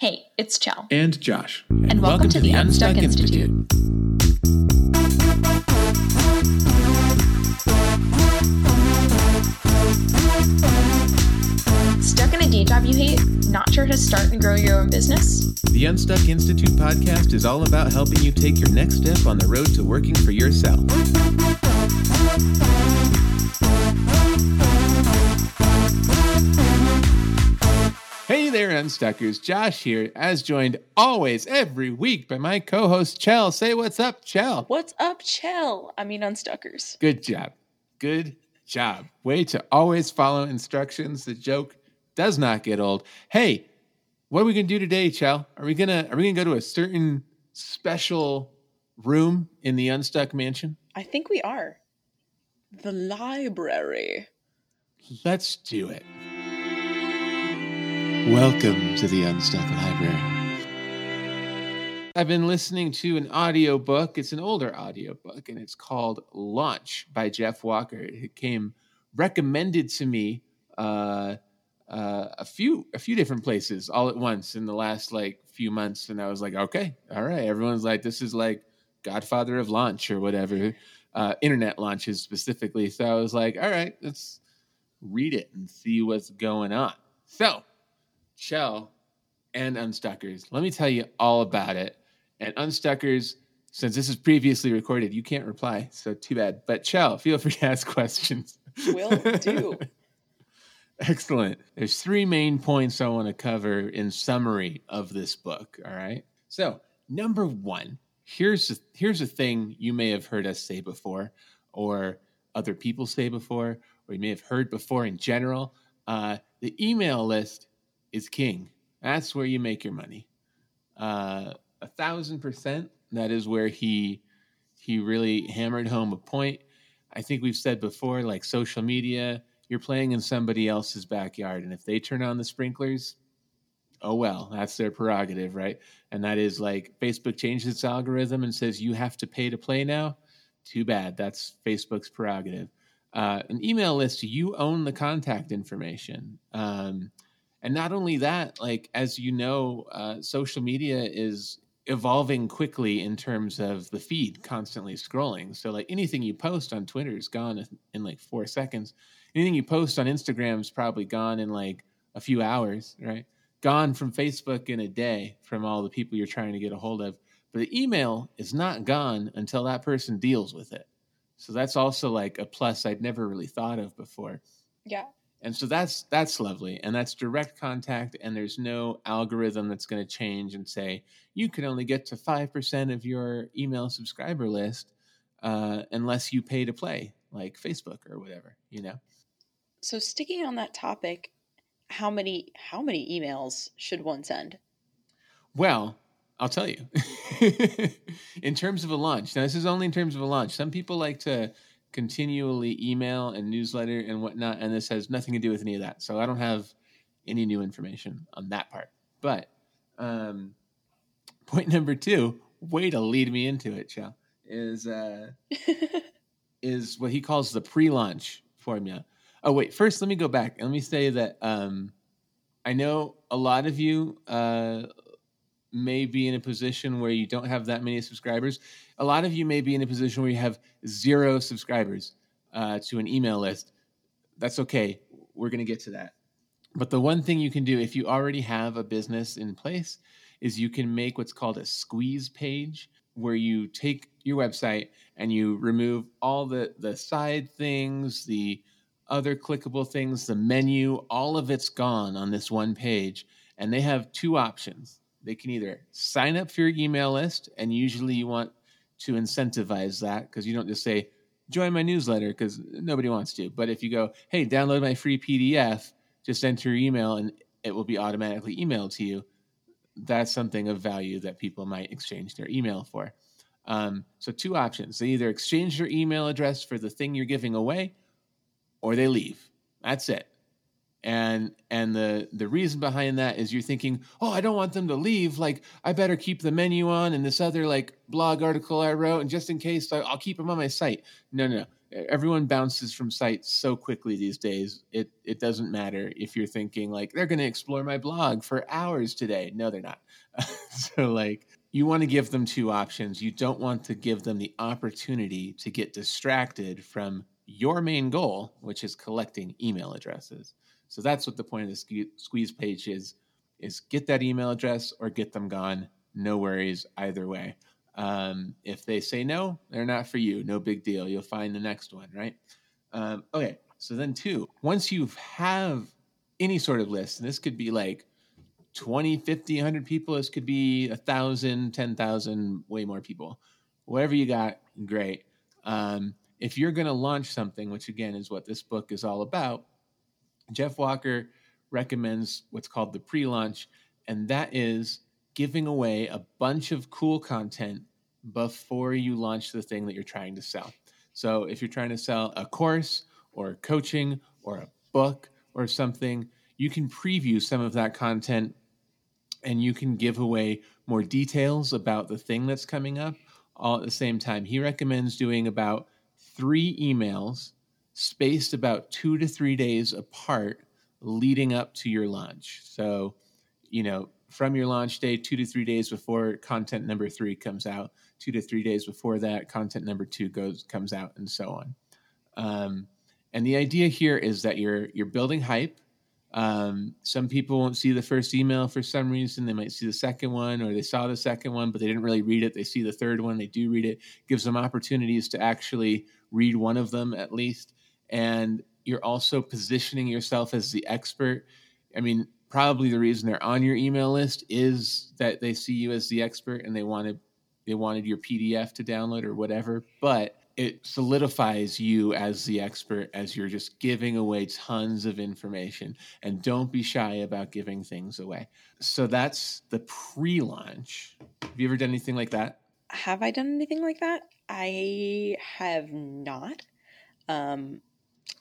Hey, it's Chell. And Josh. And, and welcome, welcome, to, the, the Unstuck, Unstuck Institute. Institute. Stuck in a day job you hate? Not sure how to start and grow your own business? The Unstuck Institute podcast is all about helping you take your next step on the road to working for yourself. Unstuckers. Josh here, as joined always every week by my co host, Chell. Say what's up, Chell. What's up, Chell? I mean, Unstuckers. Good job. Good job. Way to always follow instructions. The joke does not get old. Hey, what are we gonna do today, Chell? Are we gonna are we gonna go to a certain special room in the Unstuck Mansion? I think we are. The library. Let's do it. Welcome to the Unstuck Library. I've been listening to an audiobook. It's an older audiobook and it's called Launch by Jeff Walker. It came recommended to me uh, uh, a few a few different places all at once in the last like few months and I was like, okay, all right. Everyone's like this is like Godfather of launch or whatever. Uh, internet launches specifically. So I was like, all right, let's read it and see what's going on. So Chell and Unstuckers. Let me tell you all about it. And Unstuckers, since this is previously recorded, you can't reply, so too bad. But Chell, feel free to ask questions. Will do. Excellent. There's three main points I want to cover in summary of this book. All right. So, number one, here's a, here's a thing you may have heard us say before, or other people say before, or you may have heard before in general. Uh, the email list is king. That's where you make your money. Uh, a thousand percent. That is where he he really hammered home a point. I think we've said before, like social media, you're playing in somebody else's backyard, and if they turn on the sprinklers, oh well, that's their prerogative, right? And that is like Facebook changes its algorithm and says you have to pay to play now. Too bad. That's Facebook's prerogative. Uh, an email list, you own the contact information. Um, and not only that like as you know uh, social media is evolving quickly in terms of the feed constantly scrolling. So like anything you post on twitter is gone in, like four seconds. Anything you post on instagram is probably gone in like a few hours right? Gone from facebook in a day from all the people you're trying to get a hold of. But the email is not gone until that person deals with it. So that's also like a plus i'd never really thought of before. Yeah and so that's that's lovely and that's direct contact and there's no algorithm that's going to change and say you can only get to 5% of your email subscriber list uh, unless you pay to play like facebook or whatever you know? So sticking on that topic how many how many emails should one send? Well i'll tell you. In terms of a launch now this is only in terms of a launch. Some people like to continually email and newsletter and whatnot, and this has nothing to do with any of that. So I don't have any new information on that part. But um, point number two, way to lead me into it, Chell, is uh, is what he calls the pre-launch formula. Oh wait, first let me go back and let me say that um, I know a lot of you uh, may be in a position where you don't have that many subscribers. A lot of you may be in a position where you have zero subscribers uh, to an email list. That's okay. We're going to get to that. But the one thing you can do if you already have a business in place is you can make what's called a squeeze page where you take your website and you remove all the the side things, the other clickable things, the menu, all of it's gone on this one page and they have two options they can either sign up for your email list, and usually you want to incentivize that because you don't just say, join my newsletter because nobody wants to. But if you go, hey, download my free PDF, just enter your email and it will be automatically emailed to you. That's something of value that people might exchange their email for. Um, so, two options they either exchange their email address for the thing you're giving away or they leave. That's it and and the the reason behind that is you're thinking oh i don't want them to leave like i better keep the menu on and this other like blog article i wrote and just in case i'll keep them on my site no no no everyone bounces from sites so quickly these days. It it doesn't matter if you're thinking like they're going to explore my blog for hours today. No, they're not. so like you want to give them two options. You don't want to give them the opportunity to get distracted from your main goal, which is collecting email addresses. So that's what the point of the squeeze page is is get that email address or get them gone. No worries either way. Um, if they say no, they're not for you. No big deal. You'll find the next one, right? Um, okay. So then, two, once you have any sort of list, and this could be like 20, 50, 100 people, this could be a thousand, 10,000, way more people. Whatever you got, great. Um, if you're going to launch something, which again is what this book is all about, Jeff Walker recommends what's called the pre launch, and that is giving away a bunch of cool content before you launch the thing that you're trying to sell. So if you're trying to sell a course or coaching or a book or something, you can preview some of that content and you can give away more details about the thing that's coming up all at the same time. He recommends doing about three emails spaced about two to three days apart leading up to your launch. So, you know, from your launch day, two to three days before content number three comes out, two to three days before that, content number two goes comes out, and so on. Um, and the idea here is that you're you're building hype. Um, some people won't see the first email for some reason. They might see the second one, or they saw the second one, but they didn't really read it. They see the third one, they do read it. Gives them opportunities to actually read one of them at least. And you're also positioning yourself as the expert. I mean, probably the reason they're on your email list is that they see you as the expert and they wanted they wanted your PDF to download or whatever, but it solidifies you as the expert as you're just giving away tons of information and don't be shy about giving things away. So that's the pre-launch. Have you ever done anything like that? Have I done anything like that? I have not. Um,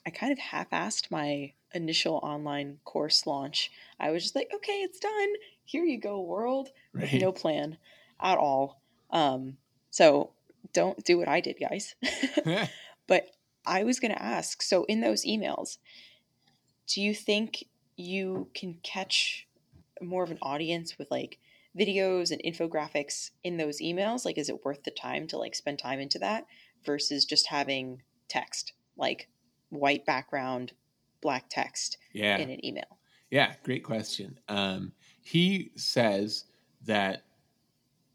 I kind of half-assed my initial online course launch. I was just like, okay, it's done. Here you go, world. Right. With no plan at all. Um, so don't do what I did, guys. but I was going to ask so, in those emails, do you think you can catch more of an audience with like videos and infographics in those emails? Like, is it worth the time to like spend time into that versus just having text, like white background, black text yeah. in an email? Yeah, great question. Um, he says that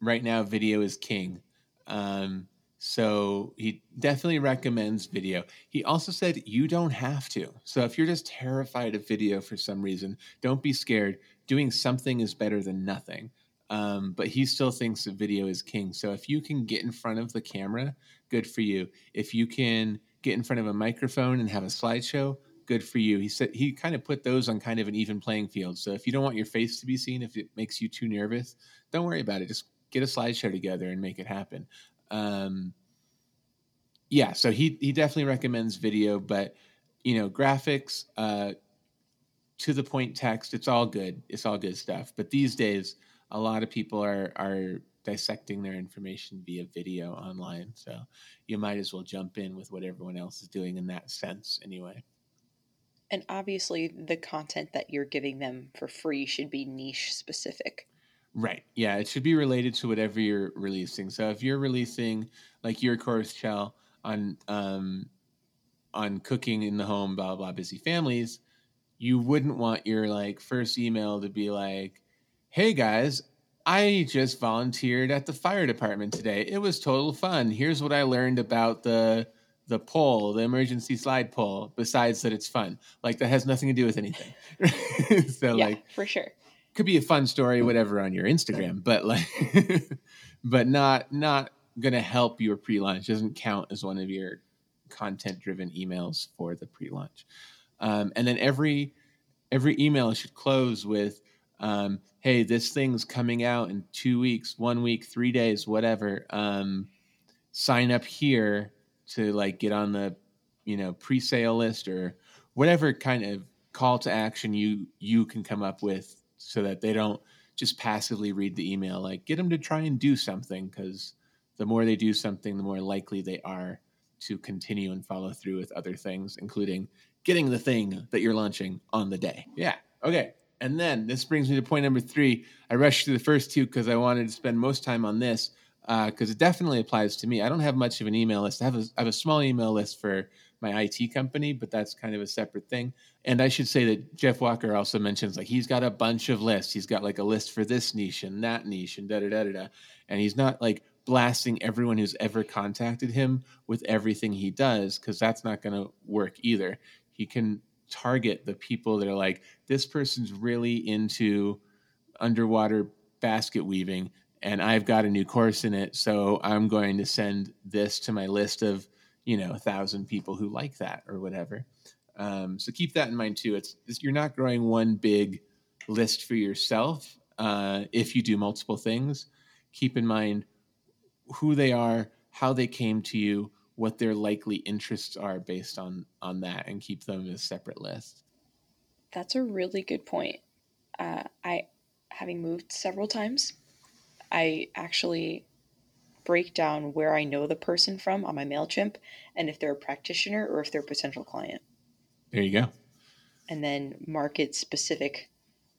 right now video is king. Um, so he definitely recommends video. He also said you don't have to. So if you're just terrified of video for some reason, don't be scared. Doing something is better than nothing. Um, but he still thinks that video is king. So if you can get in front of the camera, good for you. If you can get in front of a microphone and have a slideshow, good for you. He said he kind of put those on kind of an even playing field. So if you don't want your face to be seen, if it makes you too nervous, don't worry about it. Just get a slideshow together and make it happen. Um, yeah, so he he definitely recommends video, but you know, graphics, uh, to the point text, it's all good. It's all good stuff. But these days, a lot of people are are dissecting their information via video online. So you might as well jump in with what everyone else is doing in that sense, anyway. And obviously, the content that you're giving them for free should be niche specific. Right. Yeah, it should be related to whatever you're releasing. So if you're releasing like your course Chell on um, on cooking in the home, blah blah, busy families, you wouldn't want your like first email to be like, "Hey guys, I just volunteered at the fire department today. It was total fun. Here's what I learned about the the pole, the emergency slide pole, besides that it's fun. Like that has nothing to do with anything. so yeah, like for sure. Could be a fun story, whatever, on your Instagram, but like but not not gonna help your pre-launch. Doesn't count as one of your content driven emails for the pre-launch. Um, and then every every email should close with um, hey, this thing's coming out in two weeks, one week, three days, whatever. Um, sign up here to like get on the you know pre-sale list or whatever kind of call to action you you can come up with so that they don't just passively read the email like get them to try and do something because the more they do something the more likely they are to continue and follow through with other things, including getting the thing that you're launching on the day. Yeah. Okay. And then this brings me to point number three. I rushed through the first two because I wanted to spend most time on this because uh, it definitely applies to me. I don't have much of an email list. I have, a, I have a small email list for my IT company, but that's kind of a separate thing. And I should say that Jeff Walker also mentions like he's got a bunch of lists. He's got like a list for this niche and that niche and da da da da da. And he's not like blasting everyone who's ever contacted him with everything he does because that's not going to work either. He can target the people that are like, this person's really into underwater basket weaving and I've got a new course in it. So I'm going to send this to my list of, you know, a thousand people who like that or whatever. Um, so keep that in mind too. It's, it's, you're not growing one big list for yourself. Uh, if you do multiple things, keep in mind who they are, how they came to you, what their likely interests are based on on that, and keep them as separate lists. That's a really good point. Uh, I, having moved several times, I actually break down where I know the person from on my MailChimp and if they're a practitioner or if they're a potential client. There you go. And then market specific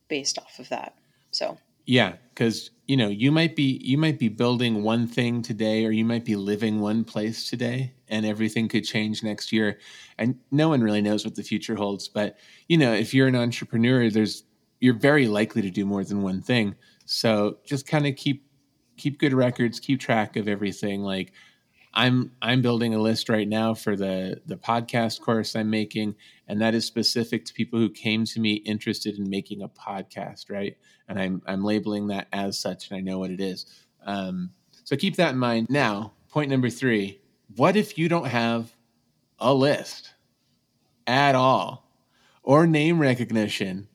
based off of that. So yeah, because you know you might be you might be building one thing today, or you might be living one place today, and everything could change next year, and no one really knows what the future holds. But you know, if you're an entrepreneur, there's you're very likely to do more than one thing. So just kind of keep keep good records, keep track of everything. Like I'm I'm building a list right now for the the podcast course I'm making, and that is specific to people who came to me interested in making a podcast, right? And I'm I'm labeling that as such, and I know what it is. Um, so keep that in mind. Now, point number three: What if you don't have a list at all, or name recognition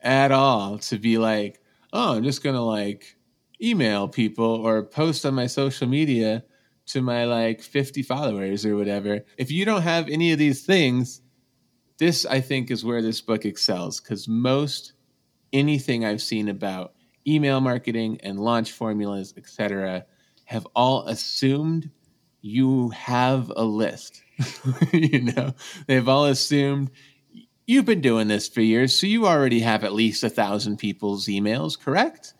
at all to be like, oh, I'm just gonna like email people or post on my social media to my like 50 followers or whatever. If you don't have any of these things, this I think is where this book excels because most anything I've seen about email marketing and launch formulas, etc., have all assumed you have a list. you know, they've all assumed you've been doing this for years, so you already have at least a thousand people's emails, correct?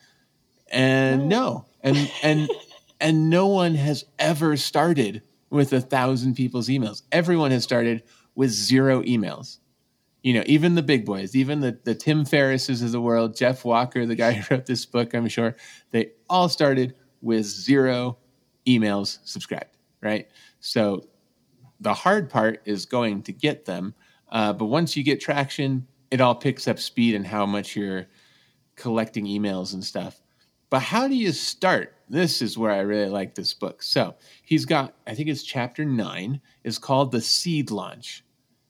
And no, no. and and and no one has ever started with a thousand people's emails. Everyone has started with zero emails. You know, even the big boys, even the, the Tim Ferrisses of the world, Jeff Walker, the guy who wrote this book, I'm sure, they all started with zero emails subscribed, right? So the hard part is going to get them. Uh, but once you get traction, it all picks up speed and how much you're collecting emails and stuff. But how do you start? This is where I really like this book. So he's got, I think it's chapter nine, is called The Seed Launch.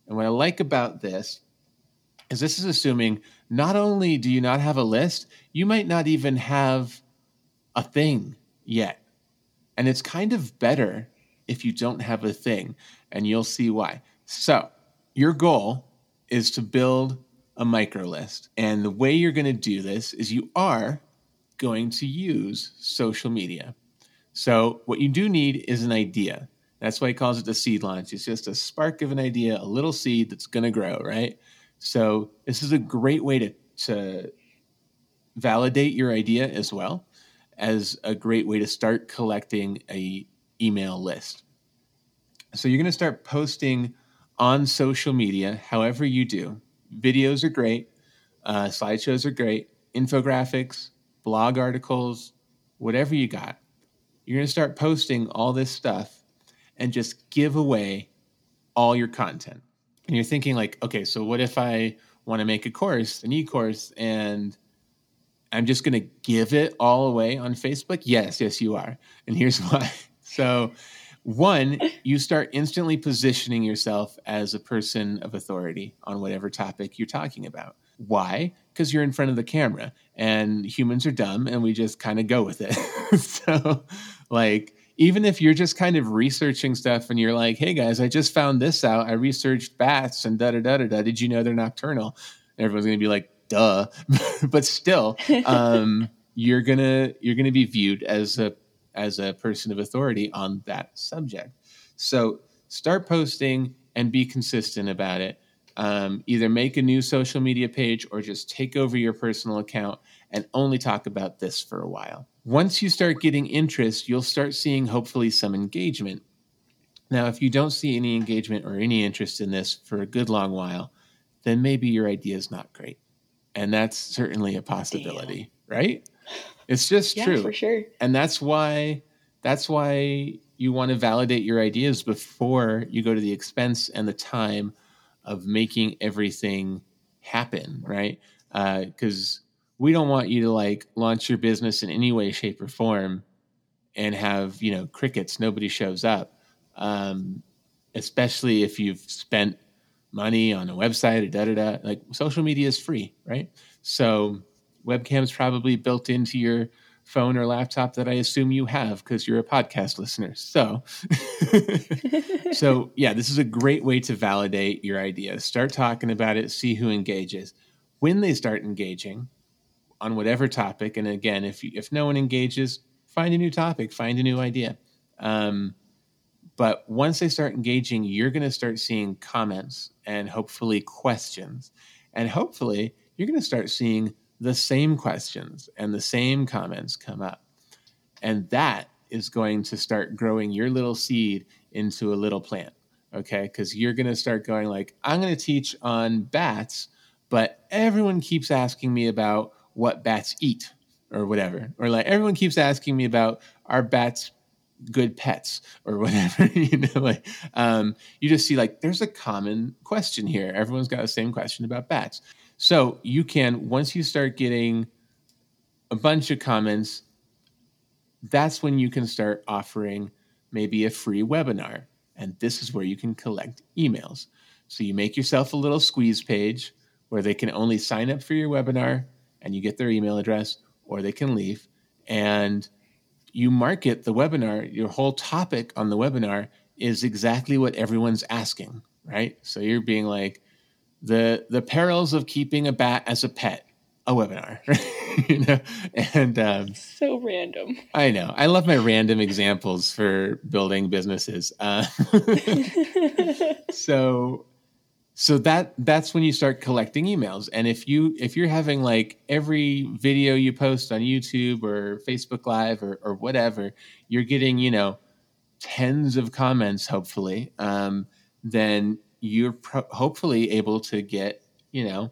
And what I like about this is this is assuming not only do you not have a list, you might not even have a thing yet. And it's kind of better if you don't have a thing, and you'll see why. So, your goal is to build a micro list. And the way you're going to do this is you are going to use social media. So, what you do need is an idea. That's why he calls it the seed launch. It's just a spark of an idea, a little seed that's going to grow, right? So, this is a great way to, to validate your idea as well as a great way to start collecting a email list. So, you're going to start posting on social media, however you do. Videos are great, uh, slideshows are great, infographics, blog articles, whatever you got. You're going to start posting all this stuff and just give away all your content. And you're thinking, like, okay, so what if I want to make a course, an e course, and I'm just going to give it all away on Facebook? Yes, yes, you are. And here's why. So, one, you start instantly positioning yourself as a person of authority on whatever topic you're talking about. Why? Because you're in front of the camera and humans are dumb and we just kind of go with it. so, like, even if you're just kind of researching stuff and you're like, hey guys, I just found this out. I researched bats and da da da da da. Did you know they're nocturnal? Everyone's going to be like, duh. but still, um, you're gonna you're gonna be viewed as a as a person of authority on that subject. So start posting and be consistent about it. Um, either make a new social media page or just take over your personal account and only talk about this for a while. Once you start getting interest, you'll start seeing hopefully some engagement. Now, if you don't see any engagement or any interest in this for a good long while, then maybe your idea is not great. And that's certainly a possibility, Damn. right? It's just yeah, true. for sure. And that's why that's why you want to validate your ideas before you go to the expense and the time of making everything happen, right? Because uh, we don't want you to like launch your business in any way, shape, or form and have you know crickets. Nobody shows up, um, especially if you've spent money on a website or da da da. Like social media is free, right? So webcam's probably built into your phone or laptop that I assume you have because you're a podcast listener. So, so yeah, this is a great way to validate your idea. Start talking about it, see who engages. When they start engaging on whatever topic, and again, if you, if no one engages, find a new topic, find a new idea. Um, but once they start engaging, you're going to start seeing comments and hopefully questions, and hopefully you're going to start seeing the same questions and the same comments come up. And that is going to start growing your little seed into a little plant. Okay. Because you're going to start going, like, I'm going to teach on bats, but everyone keeps asking me about what bats eat or whatever. Or like, everyone keeps asking me about are bats good pets or whatever you know like um, you just see like there's a common question here everyone's got the same question about bats so you can, once you start getting a bunch of comments, that's when you can start offering maybe a free webinar. And this is where you can collect emails. So you make yourself a little squeeze page where they can only sign up for your webinar and you get their email address or they can leave. And you market the webinar, your whole topic on the webinar is exactly what everyone's asking, right? So you're being like, the the perils of keeping a bat as a pet a webinar you know? And um, so random. I know. I love my random examples for building businesses. Uh, so so that that's when you start collecting emails. And if you if you're having like every video you post on youtube or facebook live or, or whatever you're getting you know tens of comments hopefully um, then you're pro- hopefully able to get, you know,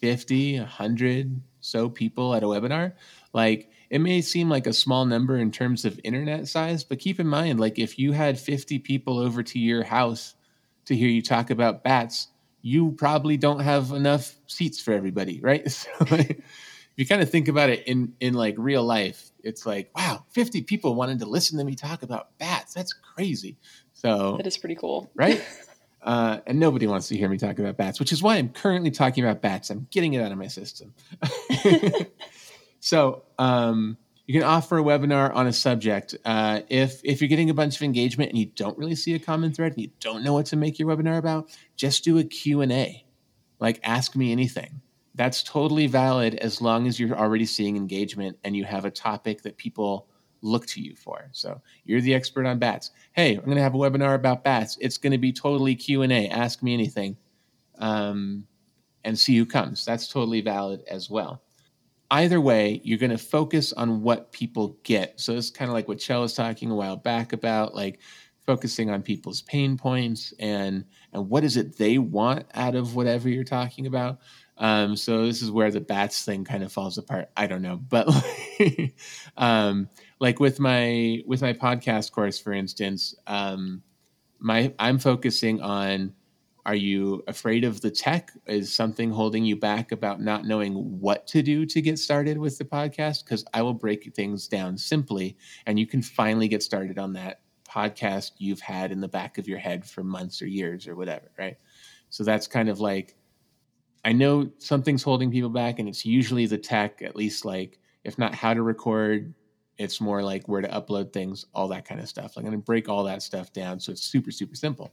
50, 100 so people at a webinar. Like it may seem like a small number in terms of internet size, but keep in mind, like if you had 50 people over to your house to hear you talk about bats, you probably don't have enough seats for everybody, right? So like, if you kind of think about it in in like real life, it's like, wow, 50 people wanted to listen to me talk about bats. That's crazy. So that is pretty cool. Right? Uh, and nobody wants to hear me talk about bats, which is why I'm currently talking about bats. I'm getting it out of my system. so um, you can offer a webinar on a subject. Uh, if if you're getting a bunch of engagement and you don't really see a common thread and you don't know what to make your webinar about, just do a Q and A, like ask me anything. That's totally valid as long as you're already seeing engagement and you have a topic that people look to you for. So you're the expert on bats. Hey, I'm going to have a webinar about bats. It's going to be totally Q and A. Ask me anything, um, and see who comes. That's totally valid as well. Either way, you're going to focus on what people get. So it's kind of like what Chell was talking a while back about, like focusing on people's pain points and and what is it they want out of whatever you're talking about. Um, so this is where the bats thing kind of falls apart. I don't know, but um, like with my with my podcast course for instance um my i'm focusing on are you afraid of the tech? Is something holding you back about not knowing what to do to get started with the podcast? Because i will break things down simply and you can finally get started on that podcast you've had in the back of your head for months or years or whatever right? So that's kind of like i know something's holding people back and it's usually the tech at least like if not how to record it's more like where to upload things, all that kind of stuff. Like I'm going to break all that stuff down so it's super, super simple.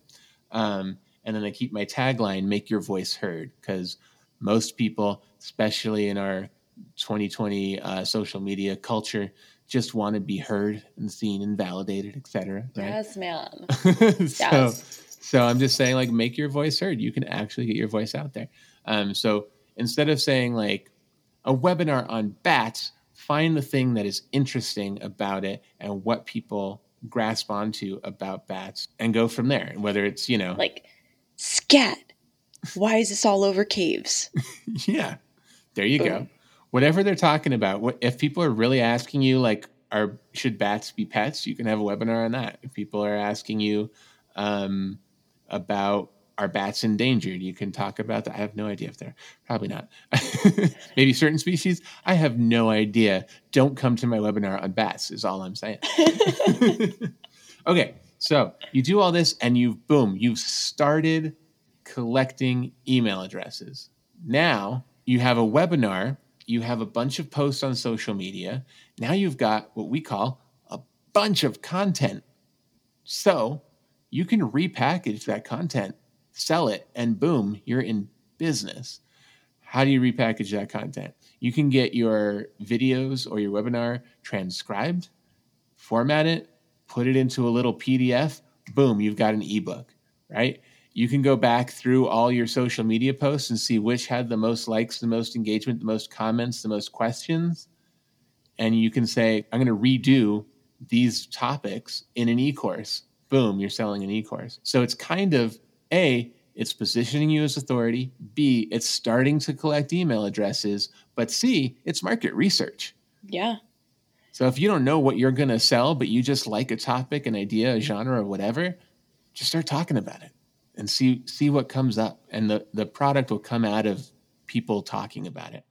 Um, and then I keep my tagline, make your voice heard, because most people, especially in our 2020 uh, social media culture just want to be heard and seen and validated, etc. Right? Yes, man. so, yes. so I'm just saying, like, make your voice heard. You can actually get your voice out there. Um, so instead of saying like a webinar on bats, find the thing that is interesting about it and what people grasp onto about bats and go from there. And whether it's, you know, like scat. Why is this all over caves? yeah. There you Boom. go. Whatever they're talking about, if people are really asking you like are should bats be pets, you can have a webinar on that. If people are asking you um, about are bats endangered? You can talk about that. I have no idea if they're probably not. Maybe certain species. I have no idea. Don't come to my webinar on bats. Is all I'm saying. okay, so you do all this, and you've boom, you've started collecting email addresses. Now you have a webinar. You have a bunch of posts on social media. Now you've got what we call a bunch of content. So you can repackage that content sell it, and boom, you're in business. How do you repackage that content? You can get your videos or your webinar transcribed, format it, put it into a little PDF, boom, you've got an ebook, right? You can go back through all your social media posts and see which had the most likes, the most engagement, the most comments, the most questions. And you can say, I'm going to redo these topics in an e course. Boom, you're selling an e course. So it's kind of a, it's positioning you as authority. B, it's starting to collect email addresses. But C, it's market research. Yeah. So if you don't know what you're going to sell, but you just like a topic, an idea, a genre, or whatever, just start talking about it and see see what comes up. And the, the product will come out of people talking about it.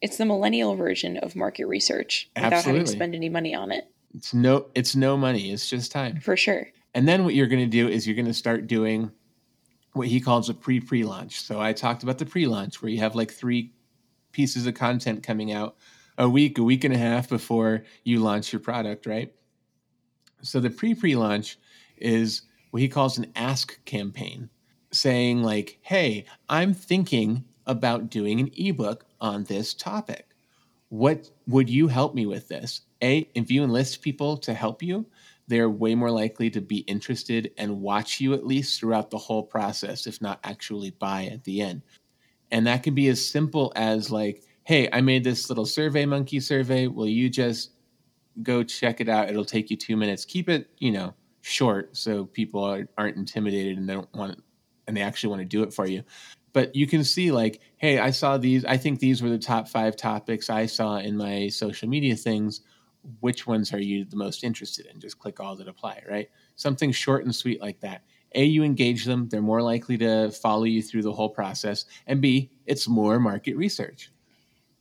It's the millennial version of market research without Absolutely. having to spend any money on it. It's no it's no money. It's just time. For sure. And then what you're going to do is you're going to start doing what he calls a pre pre launch. So I talked about the pre launch where you have like three pieces of content coming out a week, a week and a half before you launch your product, right? So the pre pre launch is what he calls an ask campaign, saying, like, hey, I'm thinking about doing an ebook on this topic. What would you help me with this? A, if you enlist people to help you, they're way more likely to be interested and watch you at least throughout the whole process, if not actually buy at the end. And that can be as simple as like, hey, I made this little survey monkey survey. Will you just go check it out? It'll take you two minutes. Keep it, you know, short so people are, aren't intimidated and they don't want and they actually want to do it for you. But you can see like, hey, I saw these. I think these were the top five topics I saw in my social media things which ones are you the most interested in? Just click all that apply, right? Something short and sweet like that. A, you engage them, they're more likely to follow you through the whole process. And B, it's more market research.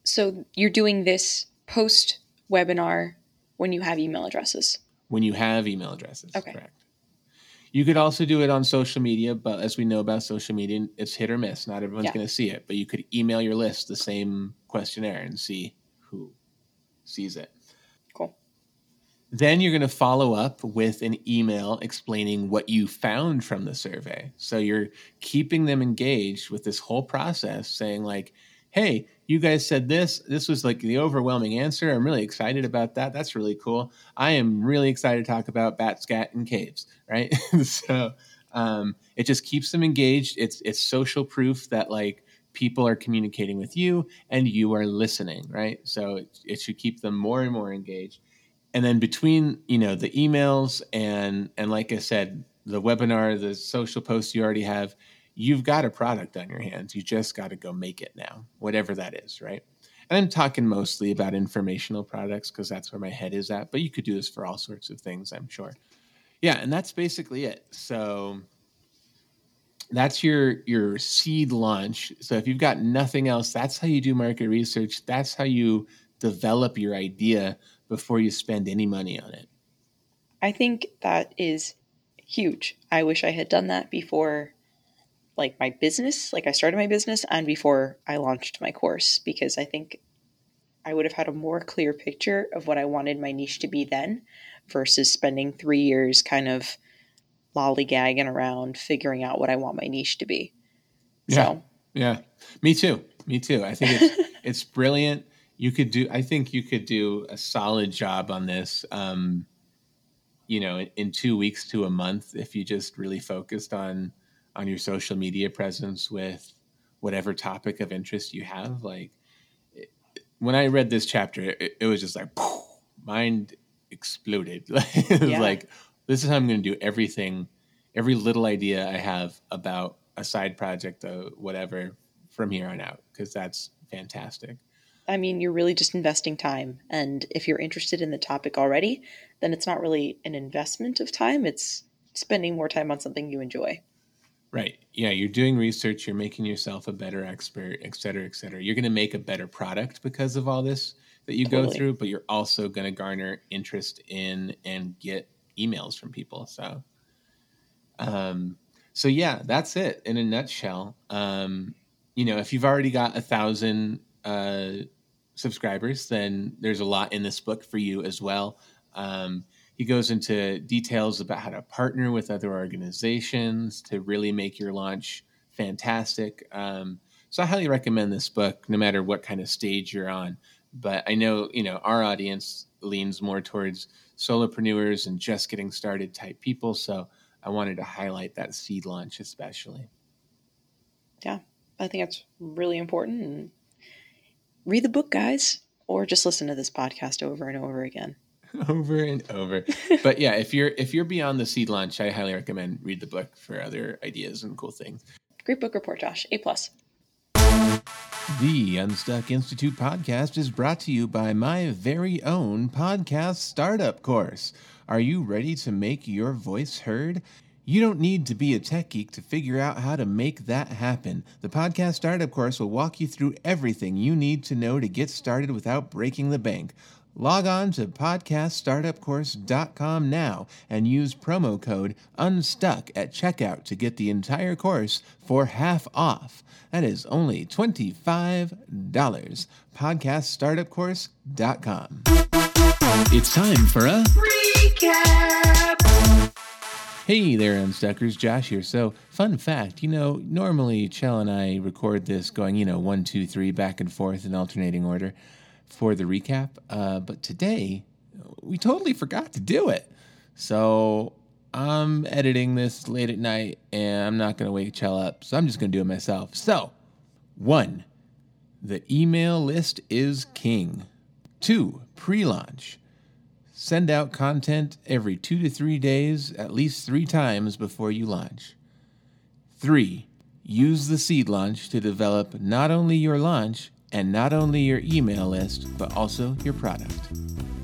So you're doing this post webinar when you have email addresses? When you have email addresses, okay. correct. You could also do it on social media, but as we know about social media, it's hit or miss. Not everyone's yeah. going to see it, but you could email your list the same questionnaire and see who sees it. Then you're going to follow up with an email explaining what you found from the survey. So you're keeping them engaged with this whole process, saying, like, hey, you guys said this. This was like the overwhelming answer. I'm really excited about that. That's really cool. I am really excited to talk about bat scat and caves, right? so um, it just keeps them engaged. It's it's social proof that like people are communicating with you and you are listening, right? So it, it should keep them more and more engaged. And then between you know the emails and and like i said the webinar the social posts you already have you've got a product on your hands. You just got to go make it now whatever that is right? And i'm talking mostly about informational products because that's where my head is at but you could do this for all sorts of things i'm sure. Yeah and that's basically it. So that's your your seed launch so if you've got nothing else that's how you do market research that's how you develop your idea before you spend any money on it. I think that is huge. I wish I had done that before like my business, like I started my business and before I launched my course because I think I would have had a more clear picture of what I wanted my niche to be then versus spending 3 years kind of lollygagging around figuring out what I want my niche to be. Yeah. So, yeah. Me too. Me too. I think it's it's brilliant you could do. I think you could do a solid job on this. Um, you know, in, in two weeks to a month, if you just really focused on on your social media presence with whatever topic of interest you have. Like it, when I read this chapter, it, it was just like poof, mind exploded. it was yeah. like this is how I'm going to do everything, every little idea I have about a side project or whatever from here on out because that's fantastic. I mean, you're really just investing time. And if you're interested in the topic already, then it's not really an investment of time. It's spending more time on something you enjoy. Right. Yeah. You're doing research, you're making yourself a better expert, et cetera, et cetera. You're going to make a better product because of all this that you totally. go through, but you're also going to garner interest in and get emails from people. So, um, so yeah, that's it in a nutshell. Um, you know, if you've already got a thousand uh, subscribers, then there's a lot in this book for you as well. Um, he goes into details about how to partner with other organizations to really make your launch fantastic. Um, so I highly recommend this book, no matter what kind of stage you're on. But I know you know our audience leans more towards solopreneurs and just getting started type people. So I wanted to highlight that seed launch especially. Yeah, I think that's really important. And read the book, guys, or just listen to this podcast over and over again. over and over. but yeah, if you're if you're beyond the seed launch, I highly recommend read the book for other ideas and cool things. Great book report, Josh. A plus. The Unstuck Institute podcast is brought to you by my very own podcast startup course. Are you ready to make your voice heard? You don't need to be a tech geek to figure out how to make that happen. The podcast startup course will walk you through everything you need to know to get started without breaking the bank. Log on to podcaststartupcourse.com now and use promo code UNSTUCK at checkout to get the entire course for half off. That is only $25. Podcaststartupcourse.com. It's time for a recap. Hey there, Unstuckers. Josh here. So, fun fact you know, normally Chell and I record this going, you know, one, two, three, back and forth in alternating order for the recap. Uh, but today, we totally forgot to do it. So I'm editing this late at night and I'm not going to wake Chell up. So I'm just going to do it myself. So, one, the email list is king. Two, pre launch. Send out content every two to three days, at least three times before you launch. Three, use the seed launch to develop not only your launch, and not only your email list, but also your product.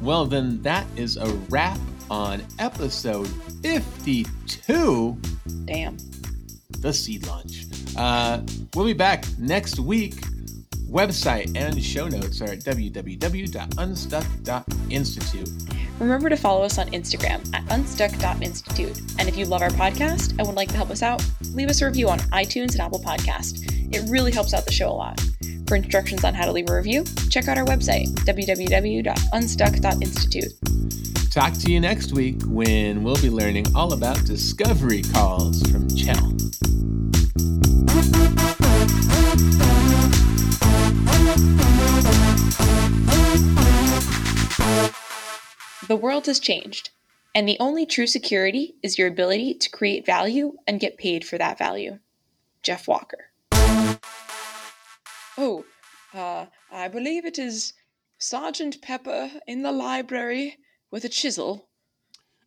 Well, then that is a wrap on episode 52. Damn. The seed launch. Uh, we'll be back next week. Website and show notes are at www.unstuck.institute. Remember to follow us on Instagram at unstuck.institute. And if you love our podcast and would like to help us out, leave us a review on iTunes and Apple Podcast. It really helps out the show a lot. For instructions on how to leave a review, check out our website, www.unstuck.institute. Talk to you next week when we'll be learning all about discovery calls from Chell. The world has changed, and the only true security is your ability to create value and get paid for that value. Jeff Walker. Oh, uh, I believe it is Sergeant Pepper in the library with a chisel.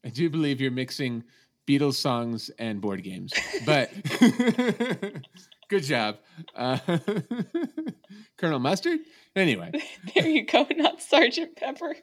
I do believe you're mixing Beatles songs and board games, but good job. Uh, Colonel Mustard? Anyway. there you go, not Sergeant Pepper.